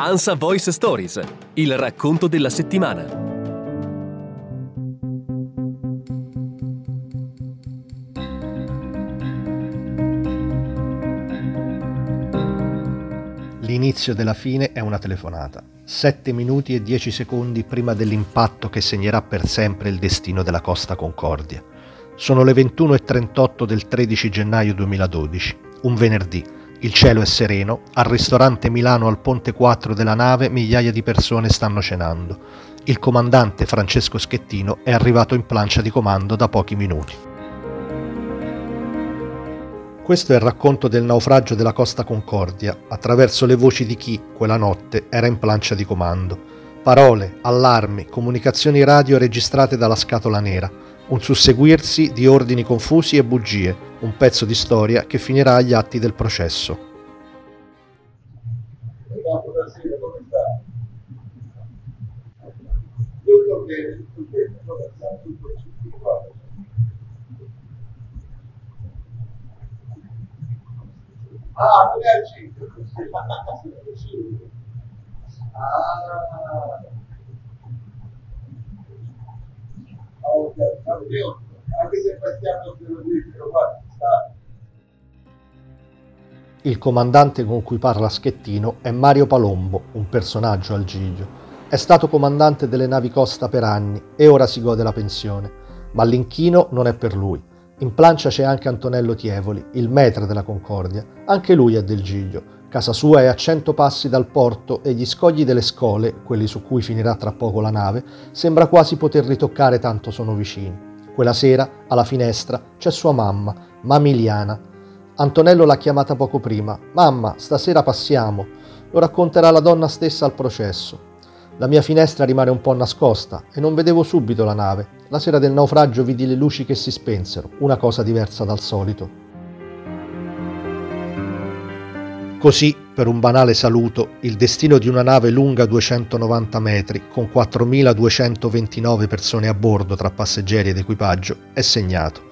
Ansa Voice Stories, il racconto della settimana. L'inizio della fine è una telefonata. 7 minuti e 10 secondi prima dell'impatto che segnerà per sempre il destino della Costa Concordia. Sono le 21.38 del 13 gennaio 2012, un venerdì il cielo è sereno, al ristorante Milano al ponte 4 della nave migliaia di persone stanno cenando. Il comandante Francesco Schettino è arrivato in plancia di comando da pochi minuti. Questo è il racconto del naufragio della Costa Concordia, attraverso le voci di chi, quella notte, era in plancia di comando. Parole, allarmi, comunicazioni radio registrate dalla scatola nera, un susseguirsi di ordini confusi e bugie, un pezzo di storia che finirà agli atti del processo. Ah, tu hai Ah. anche se passiamo sul guarda, sta. Il comandante con cui parla Schettino è Mario Palombo, un personaggio al Gigio. È stato comandante delle navi Costa per anni e ora si gode la pensione, ma l'inchino non è per lui. In plancia c'è anche Antonello Tievoli, il metre della Concordia. Anche lui è del Giglio Casa sua è a cento passi dal porto e gli scogli delle scole, quelli su cui finirà tra poco la nave, sembra quasi poterli toccare tanto sono vicini. Quella sera, alla finestra, c'è sua mamma, Mamiliana. Antonello l'ha chiamata poco prima. Mamma, stasera passiamo. Lo racconterà la donna stessa al processo. La mia finestra rimane un po' nascosta e non vedevo subito la nave. La sera del naufragio vidi le luci che si spensero, una cosa diversa dal solito. Così, per un banale saluto, il destino di una nave lunga 290 metri, con 4.229 persone a bordo tra passeggeri ed equipaggio, è segnato.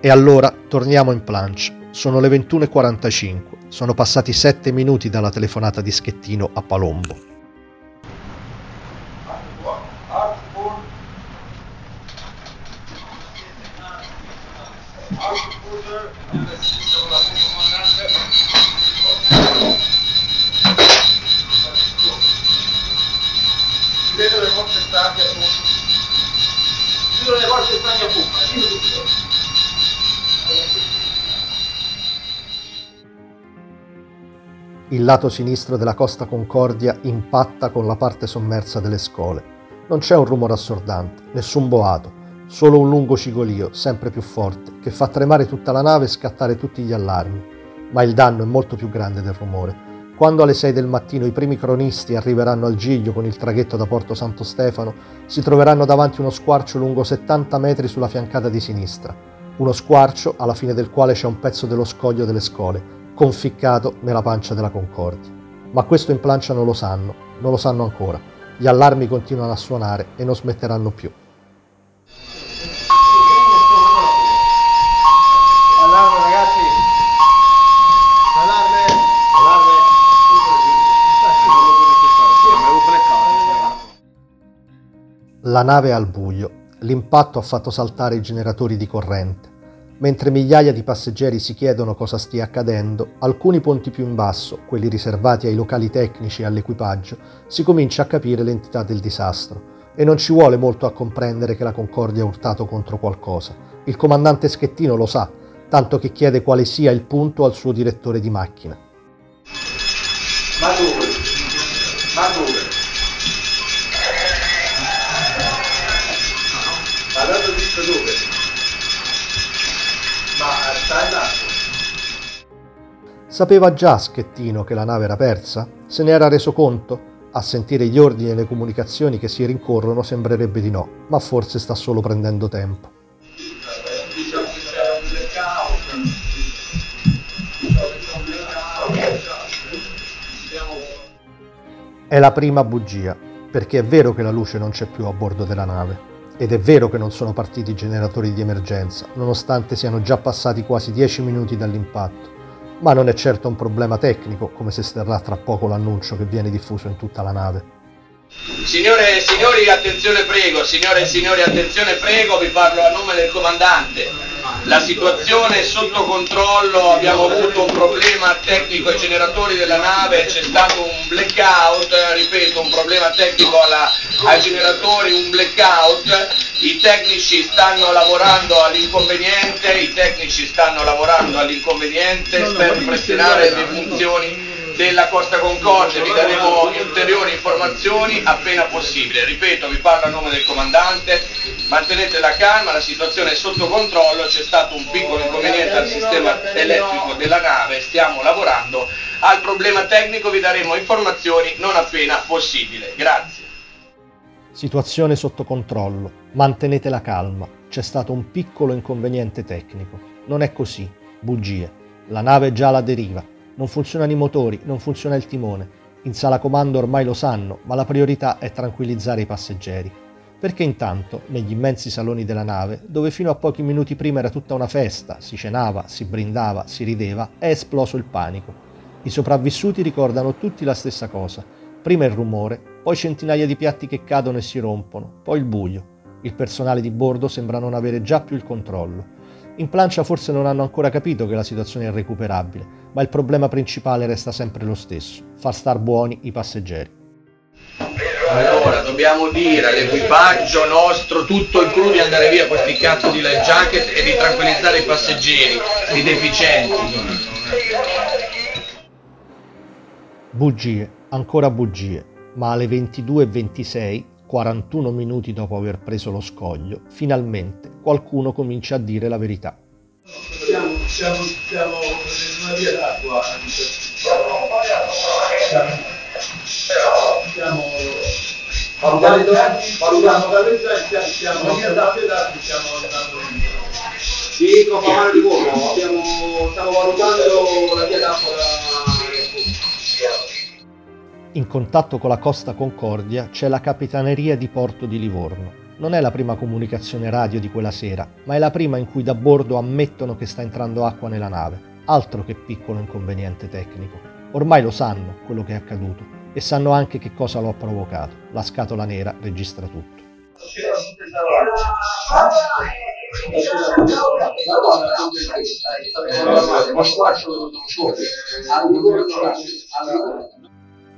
E allora torniamo in plancia. Sono le 21.45. Sono passati 7 minuti dalla telefonata di Schettino a Palombo. vedo le vostre strade a chiudo le vostre strade a bocca, dillo tutto. Il lato sinistro della Costa Concordia impatta con la parte sommersa delle scole. Non c'è un rumore assordante, nessun boato, solo un lungo cigolio, sempre più forte, che fa tremare tutta la nave e scattare tutti gli allarmi. Ma il danno è molto più grande del rumore quando alle 6 del mattino i primi cronisti arriveranno al Giglio con il traghetto da Porto Santo Stefano, si troveranno davanti uno squarcio lungo 70 metri sulla fiancata di sinistra, uno squarcio alla fine del quale c'è un pezzo dello scoglio delle scole, conficcato nella pancia della Concordia. Ma questo in plancia non lo sanno, non lo sanno ancora. Gli allarmi continuano a suonare e non smetteranno più. La nave è al buio. L'impatto ha fatto saltare i generatori di corrente. Mentre migliaia di passeggeri si chiedono cosa stia accadendo, alcuni ponti più in basso, quelli riservati ai locali tecnici e all'equipaggio, si comincia a capire l'entità del disastro. E non ci vuole molto a comprendere che la Concordia ha urtato contro qualcosa. Il comandante Schettino lo sa, tanto che chiede quale sia il punto al suo direttore di macchina. Ma dove? Ma dove? Dove? Ma sta andando. Sapeva già Schettino che la nave era persa? Se ne era reso conto? A sentire gli ordini e le comunicazioni che si rincorrono sembrerebbe di no, ma forse sta solo prendendo tempo. È la prima bugia, perché è vero che la luce non c'è più a bordo della nave. Ed è vero che non sono partiti i generatori di emergenza, nonostante siano già passati quasi 10 minuti dall'impatto. Ma non è certo un problema tecnico, come si sterrà tra poco l'annuncio che viene diffuso in tutta la nave. Signore e signori, attenzione prego, signore e signori, attenzione prego, vi parlo a nome del comandante. La situazione è sotto controllo, abbiamo avuto un problema tecnico ai generatori della nave, c'è stato un blackout, ripeto, un problema tecnico alla, ai generatori, un blackout, i tecnici stanno lavorando all'inconveniente, i tecnici stanno lavorando all'inconveniente per ripristinare le funzioni della Costa Concordia, vi daremo ulteriori informazioni appena possibile. Ripeto, vi parlo a nome del comandante, mantenete la calma, la situazione è sotto controllo, c'è stato un piccolo inconveniente al sistema elettrico della nave, stiamo lavorando al problema tecnico, vi daremo informazioni non appena possibile. Grazie. Situazione sotto controllo, mantenete la calma, c'è stato un piccolo inconveniente tecnico. Non è così, bugie. La nave è già alla deriva, non funzionano i motori, non funziona il timone. In sala comando ormai lo sanno, ma la priorità è tranquillizzare i passeggeri. Perché intanto, negli immensi saloni della nave, dove fino a pochi minuti prima era tutta una festa, si cenava, si brindava, si rideva, è esploso il panico. I sopravvissuti ricordano tutti la stessa cosa. Prima il rumore, poi centinaia di piatti che cadono e si rompono, poi il buio. Il personale di bordo sembra non avere già più il controllo. In plancia forse non hanno ancora capito che la situazione è irrecuperabile, ma il problema principale resta sempre lo stesso, far star buoni i passeggeri. Allora, dobbiamo dire all'equipaggio nostro, tutto il crew, di andare via questi cazzo di life jacket e di tranquillizzare i passeggeri, i deficienti. Bugie, ancora bugie, ma alle 22.26 41 minuti dopo aver preso lo scoglio, finalmente qualcuno comincia a dire la verità. Siamo, siamo, siamo in una via d'acqua, siamo, siamo valutando, valutando galleggiare, siamo in via d'acqua e stiamo andando in Dico, fa male di volo, abbiamo, stiamo valutando la via d'acqua da in contatto con la Costa Concordia c'è la Capitaneria di Porto di Livorno. Non è la prima comunicazione radio di quella sera, ma è la prima in cui da bordo ammettono che sta entrando acqua nella nave. Altro che piccolo inconveniente tecnico. Ormai lo sanno quello che è accaduto e sanno anche che cosa lo ha provocato. La scatola nera registra tutto.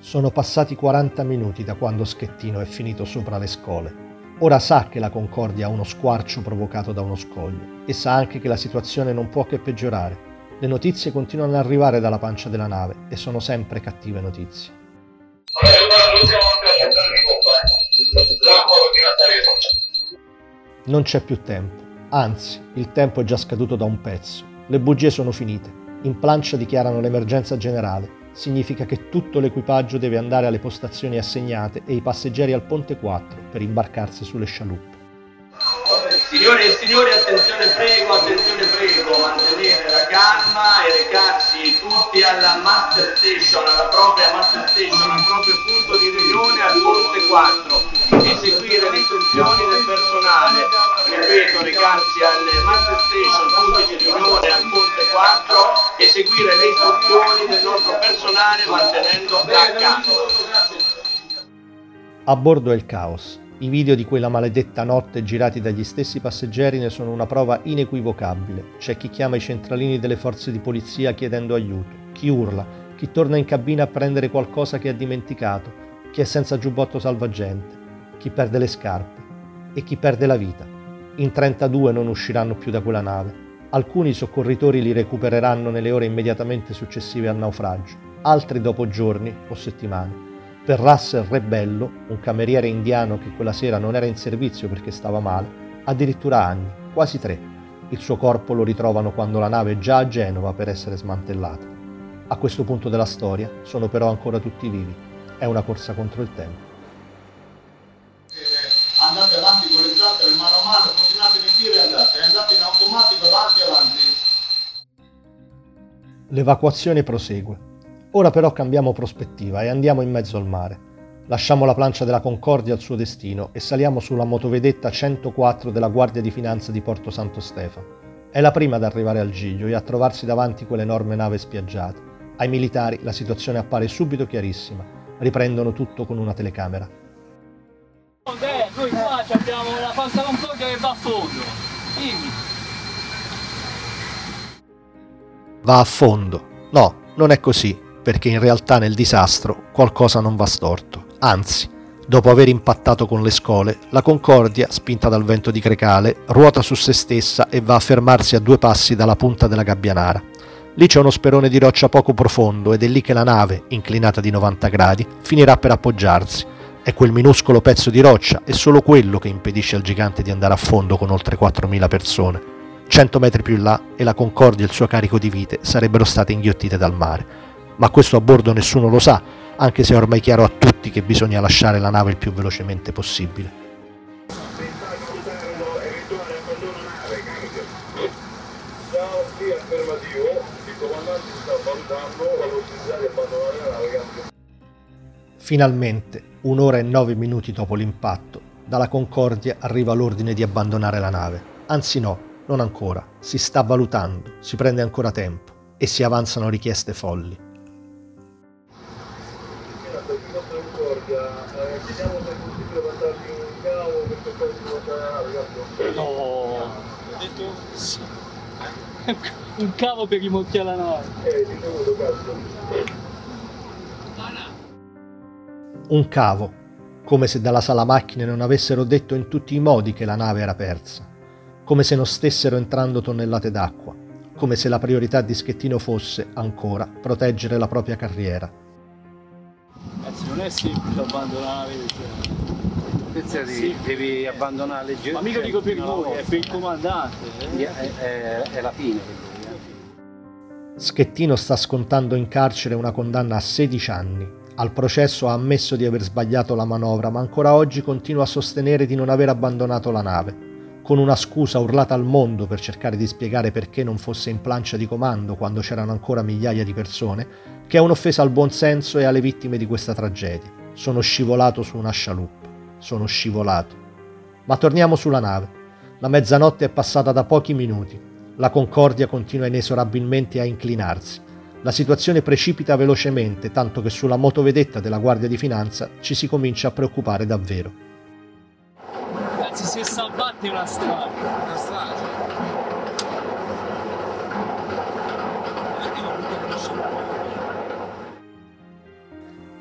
Sono passati 40 minuti da quando Schettino è finito sopra le scole. Ora sa che la Concordia ha uno squarcio provocato da uno scoglio e sa anche che la situazione non può che peggiorare. Le notizie continuano ad arrivare dalla pancia della nave e sono sempre cattive notizie. Non c'è più tempo, anzi, il tempo è già scaduto da un pezzo. Le bugie sono finite. In plancia dichiarano l'emergenza generale significa che tutto l'equipaggio deve andare alle postazioni assegnate e i passeggeri al ponte 4 per imbarcarsi sulle scialuppe. Signore e signori, attenzione prego, attenzione prego, mantenere la calma e recarsi tutti alla Master Station, alla propria Master Station, al proprio punto di riunione al Ponte 4 e seguire le istruzioni del personale. Ripeto, recarsi alle Master Station, punto di riunione al Ponte 4 e seguire le istruzioni del nostro personale mantenendo calma. A bordo è il caos. I video di quella maledetta notte girati dagli stessi passeggeri ne sono una prova inequivocabile. C'è chi chiama i centralini delle forze di polizia chiedendo aiuto, chi urla, chi torna in cabina a prendere qualcosa che ha dimenticato, chi è senza giubbotto salvagente, chi perde le scarpe e chi perde la vita. In 32 non usciranno più da quella nave. Alcuni soccorritori li recupereranno nelle ore immediatamente successive al naufragio, altri dopo giorni o settimane. Per Russell Rebello, un cameriere indiano che quella sera non era in servizio perché stava male, addirittura anni, quasi tre. Il suo corpo lo ritrovano quando la nave è già a Genova per essere smantellata. A questo punto della storia sono però ancora tutti vivi. È una corsa contro il tempo. Andate avanti con le zattere mano a mano, continuate a tiro e andate, andate in automatico avanti avanti. L'evacuazione prosegue. Ora però cambiamo prospettiva e andiamo in mezzo al mare. Lasciamo la plancia della Concordia al suo destino e saliamo sulla motovedetta 104 della Guardia di Finanza di Porto Santo Stefano. È la prima ad arrivare al Giglio e a trovarsi davanti quell'enorme nave spiaggiata. Ai militari la situazione appare subito chiarissima. Riprendono tutto con una telecamera. Eh, noi qua abbiamo la pasta con che va a fondo. Dimmi. Va a fondo. No, non è così, perché in realtà nel disastro qualcosa non va storto. Anzi, dopo aver impattato con le scole, la Concordia, spinta dal vento di Crecale, ruota su se stessa e va a fermarsi a due passi dalla punta della Gabbianara. Lì c'è uno sperone di roccia poco profondo ed è lì che la nave, inclinata di 90 gradi, finirà per appoggiarsi. È quel minuscolo pezzo di roccia, è solo quello che impedisce al gigante di andare a fondo con oltre 4.000 persone. 100 metri più in là e la Concordia e il suo carico di vite sarebbero state inghiottite dal mare. Ma questo a bordo nessuno lo sa, anche se è ormai chiaro a tutti che bisogna lasciare la nave il più velocemente possibile. Finalmente, un'ora e nove minuti dopo l'impatto, dalla Concordia arriva l'ordine di abbandonare la nave. Anzi no, non ancora, si sta valutando, si prende ancora tempo e si avanzano richieste folli. un cavo perché poi si può andare No, ho detto sì. un cavo per rimorchiare la nave. Un cavo, come se dalla sala macchine non avessero detto in tutti i modi che la nave era persa, come se non stessero entrando tonnellate d'acqua, come se la priorità di Schettino fosse, ancora, proteggere la propria carriera Ragazzi, non è semplice abbandonare Pensa sì. devi abbandonare le gente. Ma mica dico per voi, è per il comandante. Eh? È, è, è, la fine Schettino sta scontando in carcere una condanna a 16 anni. Al processo ha ammesso di aver sbagliato la manovra, ma ancora oggi continua a sostenere di non aver abbandonato la nave. Con una scusa urlata al mondo per cercare di spiegare perché non fosse in plancia di comando quando c'erano ancora migliaia di persone, che è un'offesa al buon senso e alle vittime di questa tragedia. Sono scivolato su una scialuppa. Sono scivolato. Ma torniamo sulla nave. La mezzanotte è passata da pochi minuti. La Concordia continua inesorabilmente a inclinarsi. La situazione precipita velocemente, tanto che sulla motovedetta della Guardia di Finanza ci si comincia a preoccupare davvero. Ragazzi, si salvati una strada. Una strada?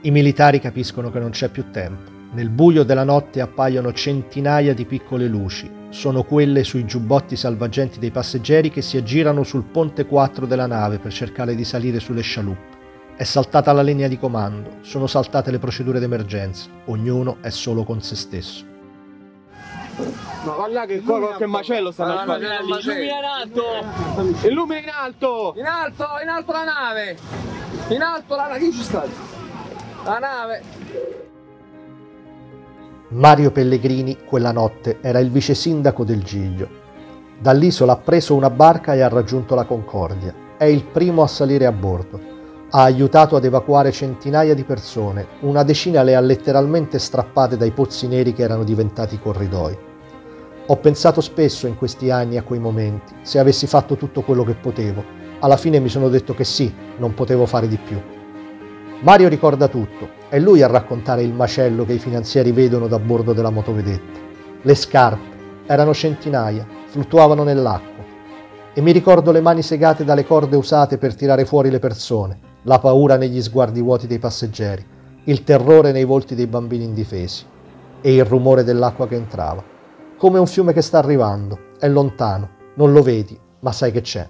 I militari capiscono che non c'è più tempo. Nel buio della notte appaiono centinaia di piccole luci. Sono quelle sui giubbotti salvagenti dei passeggeri che si aggirano sul ponte 4 della nave per cercare di salire sulle scialuppe. È saltata la linea di comando, sono saltate le procedure d'emergenza, ognuno è solo con se stesso. Ma guarda che qua qualche macello sta a fare. Illumina in alto! Illumina in alto! In alto, in alto la nave! In alto la nave, chi ci sta? La nave! Mario Pellegrini quella notte era il vice sindaco del Giglio. Dall'isola ha preso una barca e ha raggiunto la Concordia. È il primo a salire a bordo. Ha aiutato ad evacuare centinaia di persone, una decina le ha letteralmente strappate dai pozzi neri che erano diventati corridoi. Ho pensato spesso in questi anni a quei momenti, se avessi fatto tutto quello che potevo. Alla fine mi sono detto che sì, non potevo fare di più. Mario ricorda tutto, è lui a raccontare il macello che i finanzieri vedono da bordo della motovedetta. Le scarpe erano centinaia, fluttuavano nell'acqua. E mi ricordo le mani segate dalle corde usate per tirare fuori le persone, la paura negli sguardi vuoti dei passeggeri, il terrore nei volti dei bambini indifesi e il rumore dell'acqua che entrava. Come un fiume che sta arrivando, è lontano, non lo vedi, ma sai che c'è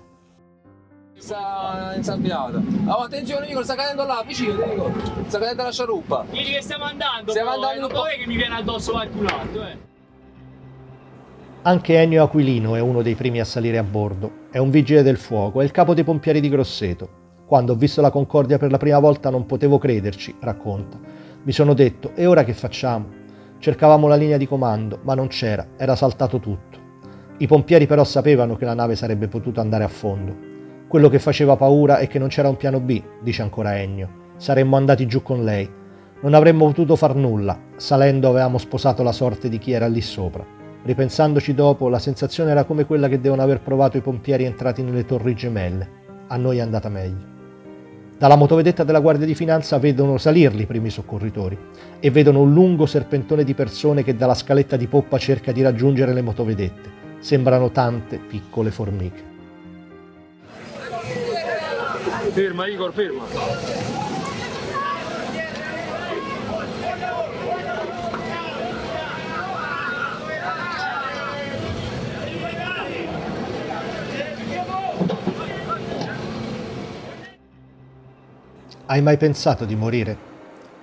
sta insabbiata. Oh, attenzione Nico, sta cadendo là, vicino, Nico. Sta cadendo la sciaruppa. Digli che stiamo andando, stiamo però, andando eh, non che mi viene addosso qualcun altro, eh. Anche Ennio Aquilino è uno dei primi a salire a bordo. È un vigile del fuoco, è il capo dei pompieri di Grosseto. Quando ho visto la Concordia per la prima volta non potevo crederci, racconta. Mi sono detto, e ora che facciamo? Cercavamo la linea di comando, ma non c'era, era saltato tutto. I pompieri però sapevano che la nave sarebbe potuta andare a fondo quello che faceva paura è che non c'era un piano B, dice ancora Ennio. Saremmo andati giù con lei. Non avremmo potuto far nulla. Salendo avevamo sposato la sorte di chi era lì sopra. Ripensandoci dopo, la sensazione era come quella che devono aver provato i pompieri entrati nelle torri gemelle. A noi è andata meglio. Dalla motovedetta della Guardia di Finanza vedono salirli i primi soccorritori e vedono un lungo serpentone di persone che dalla scaletta di poppa cerca di raggiungere le motovedette. Sembrano tante piccole formiche. Ferma Igor, ferma. Hai mai pensato di morire?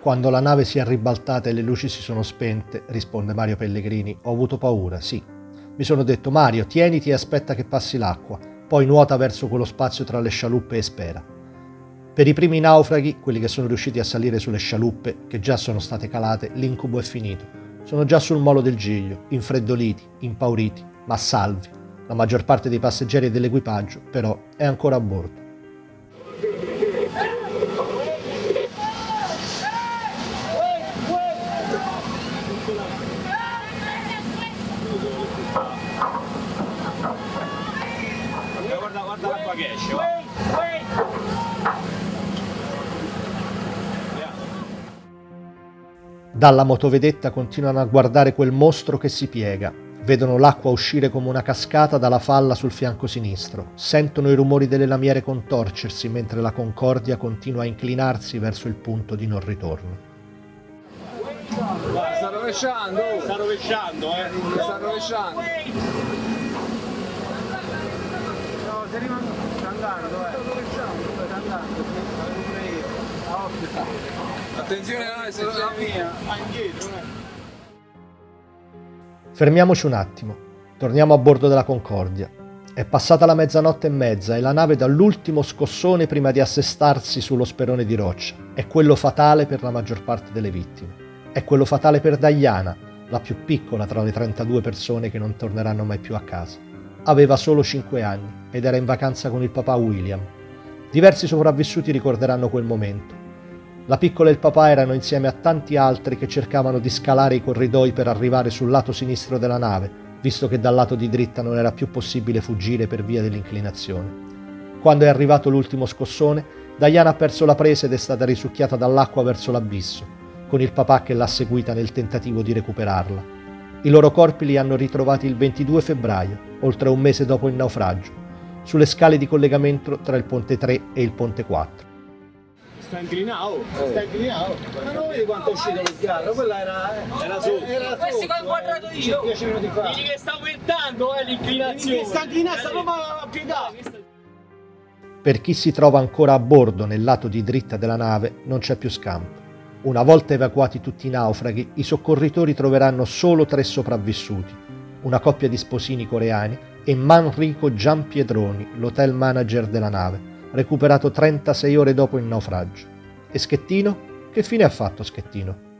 Quando la nave si è ribaltata e le luci si sono spente, risponde Mario Pellegrini, ho avuto paura, sì. Mi sono detto Mario, tieniti e aspetta che passi l'acqua, poi nuota verso quello spazio tra le scialuppe e spera. Per i primi naufraghi, quelli che sono riusciti a salire sulle scialuppe, che già sono state calate, l'incubo è finito. Sono già sul molo del Giglio, infreddoliti, impauriti, ma salvi. La maggior parte dei passeggeri e dell'equipaggio, però, è ancora a bordo. Dalla motovedetta continuano a guardare quel mostro che si piega. Vedono l'acqua uscire come una cascata dalla falla sul fianco sinistro. Sentono i rumori delle lamiere contorcersi mentre la Concordia continua a inclinarsi verso il punto di non ritorno. Sta rovesciando, Sta rovesciando, eh. sta rovesciando. No, se rimane... Sta andando, eh. Sta rovesciando, sta andando. Attenzione, dai, se La mia. Fermiamoci un attimo. Torniamo a bordo della Concordia. È passata la mezzanotte e mezza e la nave dall'ultimo scossone prima di assestarsi sullo sperone di roccia. È quello fatale per la maggior parte delle vittime. È quello fatale per Diana, la più piccola tra le 32 persone che non torneranno mai più a casa. Aveva solo 5 anni ed era in vacanza con il papà William. Diversi sopravvissuti ricorderanno quel momento. La piccola e il papà erano insieme a tanti altri che cercavano di scalare i corridoi per arrivare sul lato sinistro della nave, visto che dal lato di dritta non era più possibile fuggire per via dell'inclinazione. Quando è arrivato l'ultimo scossone, Diana ha perso la presa ed è stata risucchiata dall'acqua verso l'abisso, con il papà che l'ha seguita nel tentativo di recuperarla. I loro corpi li hanno ritrovati il 22 febbraio, oltre un mese dopo il naufragio, sulle scale di collegamento tra il ponte 3 e il ponte 4. Sta inclinato, sta inclinato. Ma non vedi quanto è uscito il carro? Quella era... eh, Era sotto. Era Questi che ho inquadrato io. 10 minuti fa. Quelli che sta aumentando è l'inclinazione. Sta inclinato, sta proprio a piegare. Per chi si trova ancora a bordo nel lato di dritta della nave non c'è più scampo. Una volta evacuati tutti i naufraghi, i soccorritori troveranno solo tre sopravvissuti, una coppia di sposini coreani e Manrico Giampiedroni, l'hotel manager della nave, recuperato 36 ore dopo il naufragio. E Schettino? Che fine ha fatto Schettino?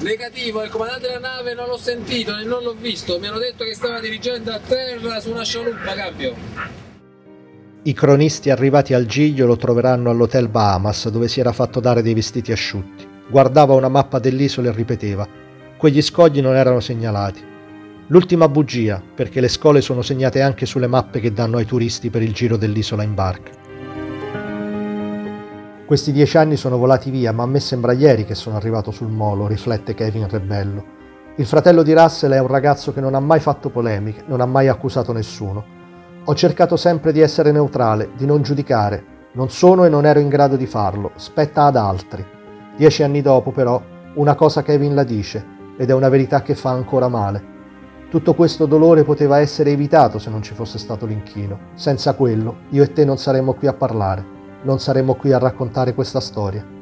Negativo, il comandante della nave non l'ho sentito e non l'ho visto. Mi hanno detto che stava dirigendo a terra su una scialuppa, cambio. I cronisti arrivati al Giglio lo troveranno all'hotel Bahamas dove si era fatto dare dei vestiti asciutti. Guardava una mappa dell'isola e ripeteva: Quegli scogli non erano segnalati. L'ultima bugia, perché le scole sono segnate anche sulle mappe che danno ai turisti per il giro dell'isola in barca. Questi dieci anni sono volati via, ma a me sembra ieri che sono arrivato sul molo, riflette Kevin Rebello. Il fratello di Russell è un ragazzo che non ha mai fatto polemiche, non ha mai accusato nessuno. Ho cercato sempre di essere neutrale, di non giudicare. Non sono e non ero in grado di farlo, spetta ad altri. Dieci anni dopo, però, una cosa Kevin la dice, ed è una verità che fa ancora male. Tutto questo dolore poteva essere evitato se non ci fosse stato l'inchino. Senza quello, io e te non saremmo qui a parlare, non saremmo qui a raccontare questa storia.